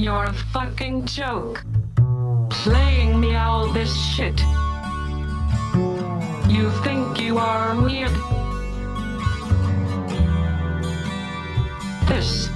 You're a fucking joke. Playing me all this shit. You think you are weird. This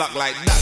like that.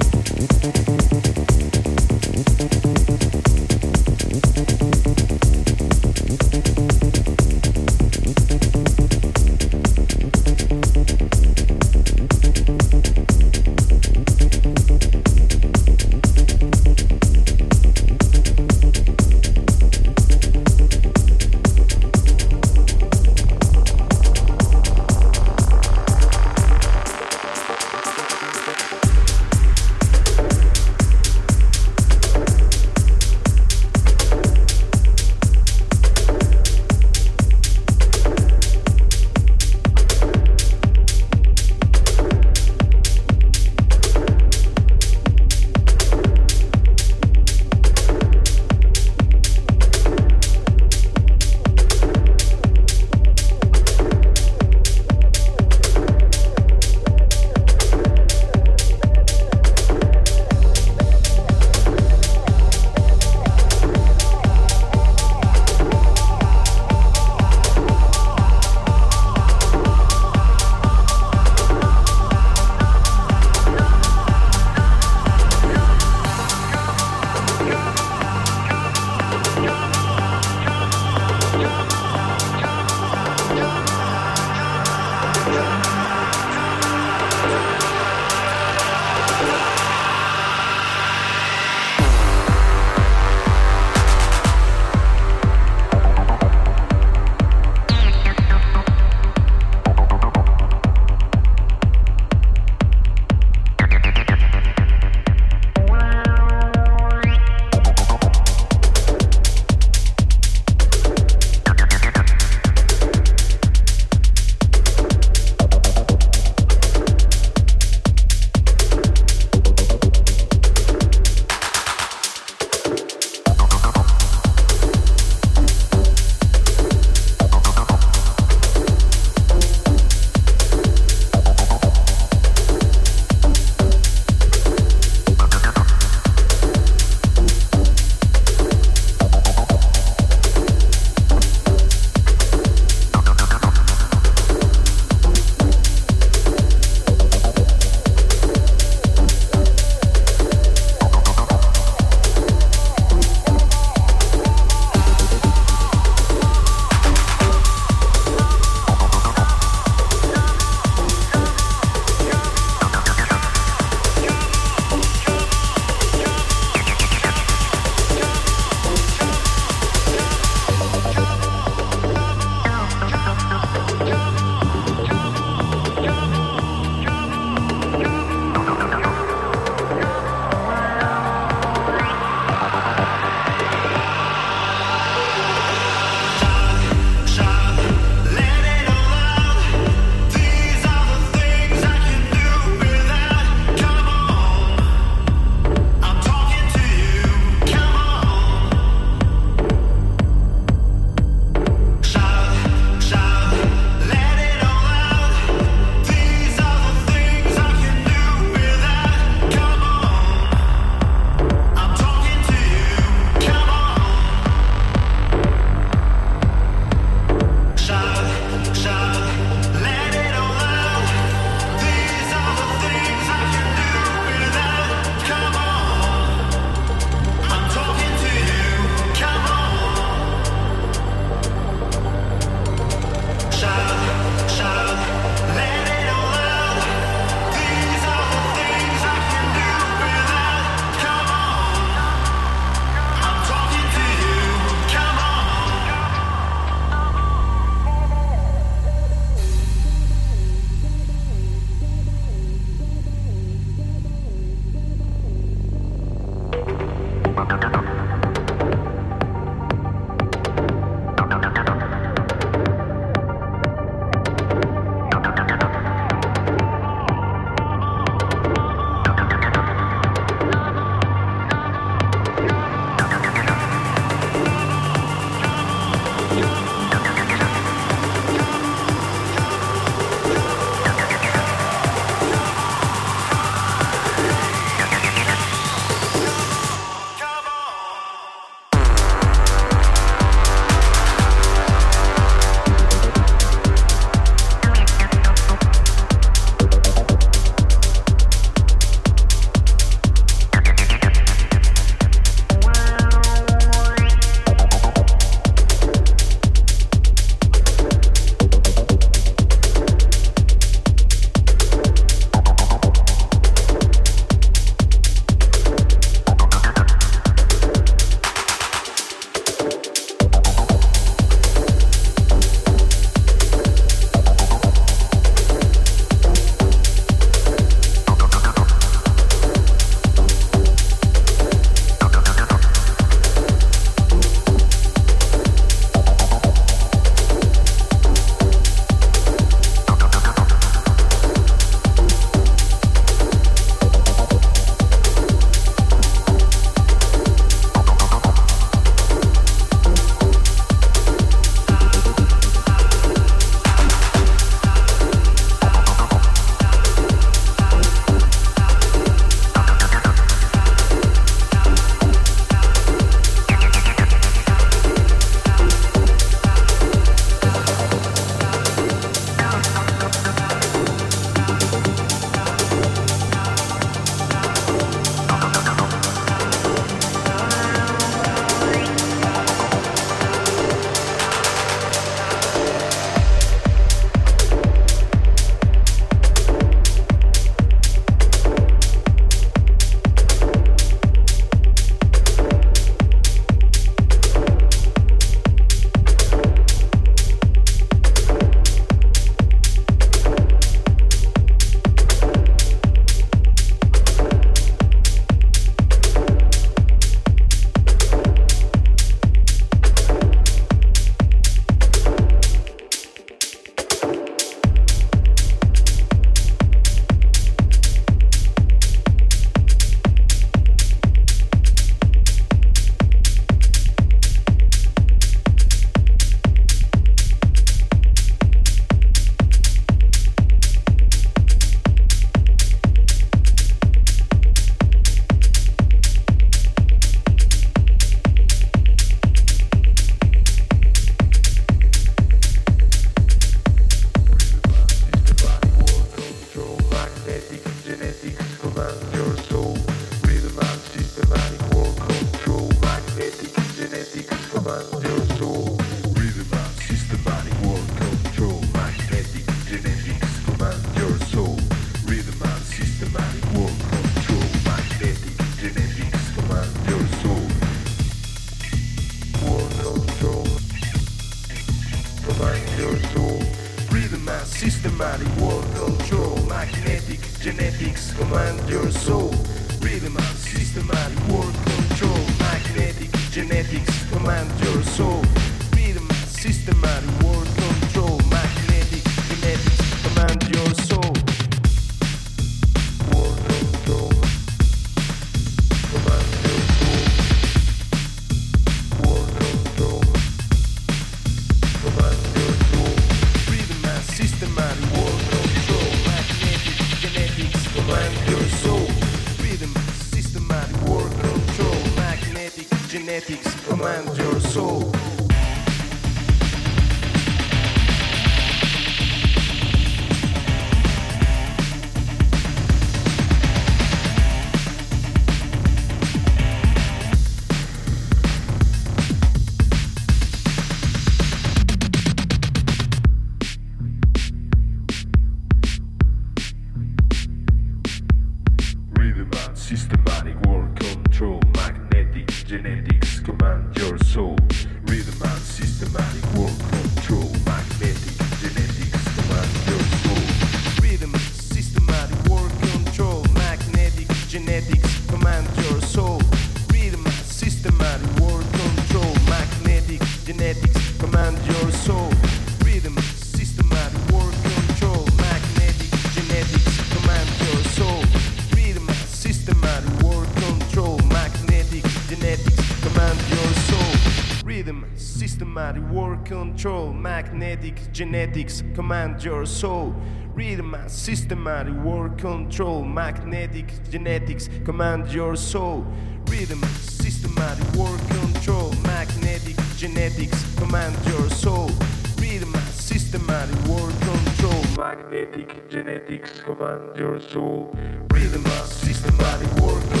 genetics command your soul. Rhythm, systematic world control. Magnetic genetics command your soul. Rhythm, systematic world control. Magnetic genetics command your soul. Rhythm, systematic world control. Magnetic genetics command your soul. Rhythm, systematic world. control.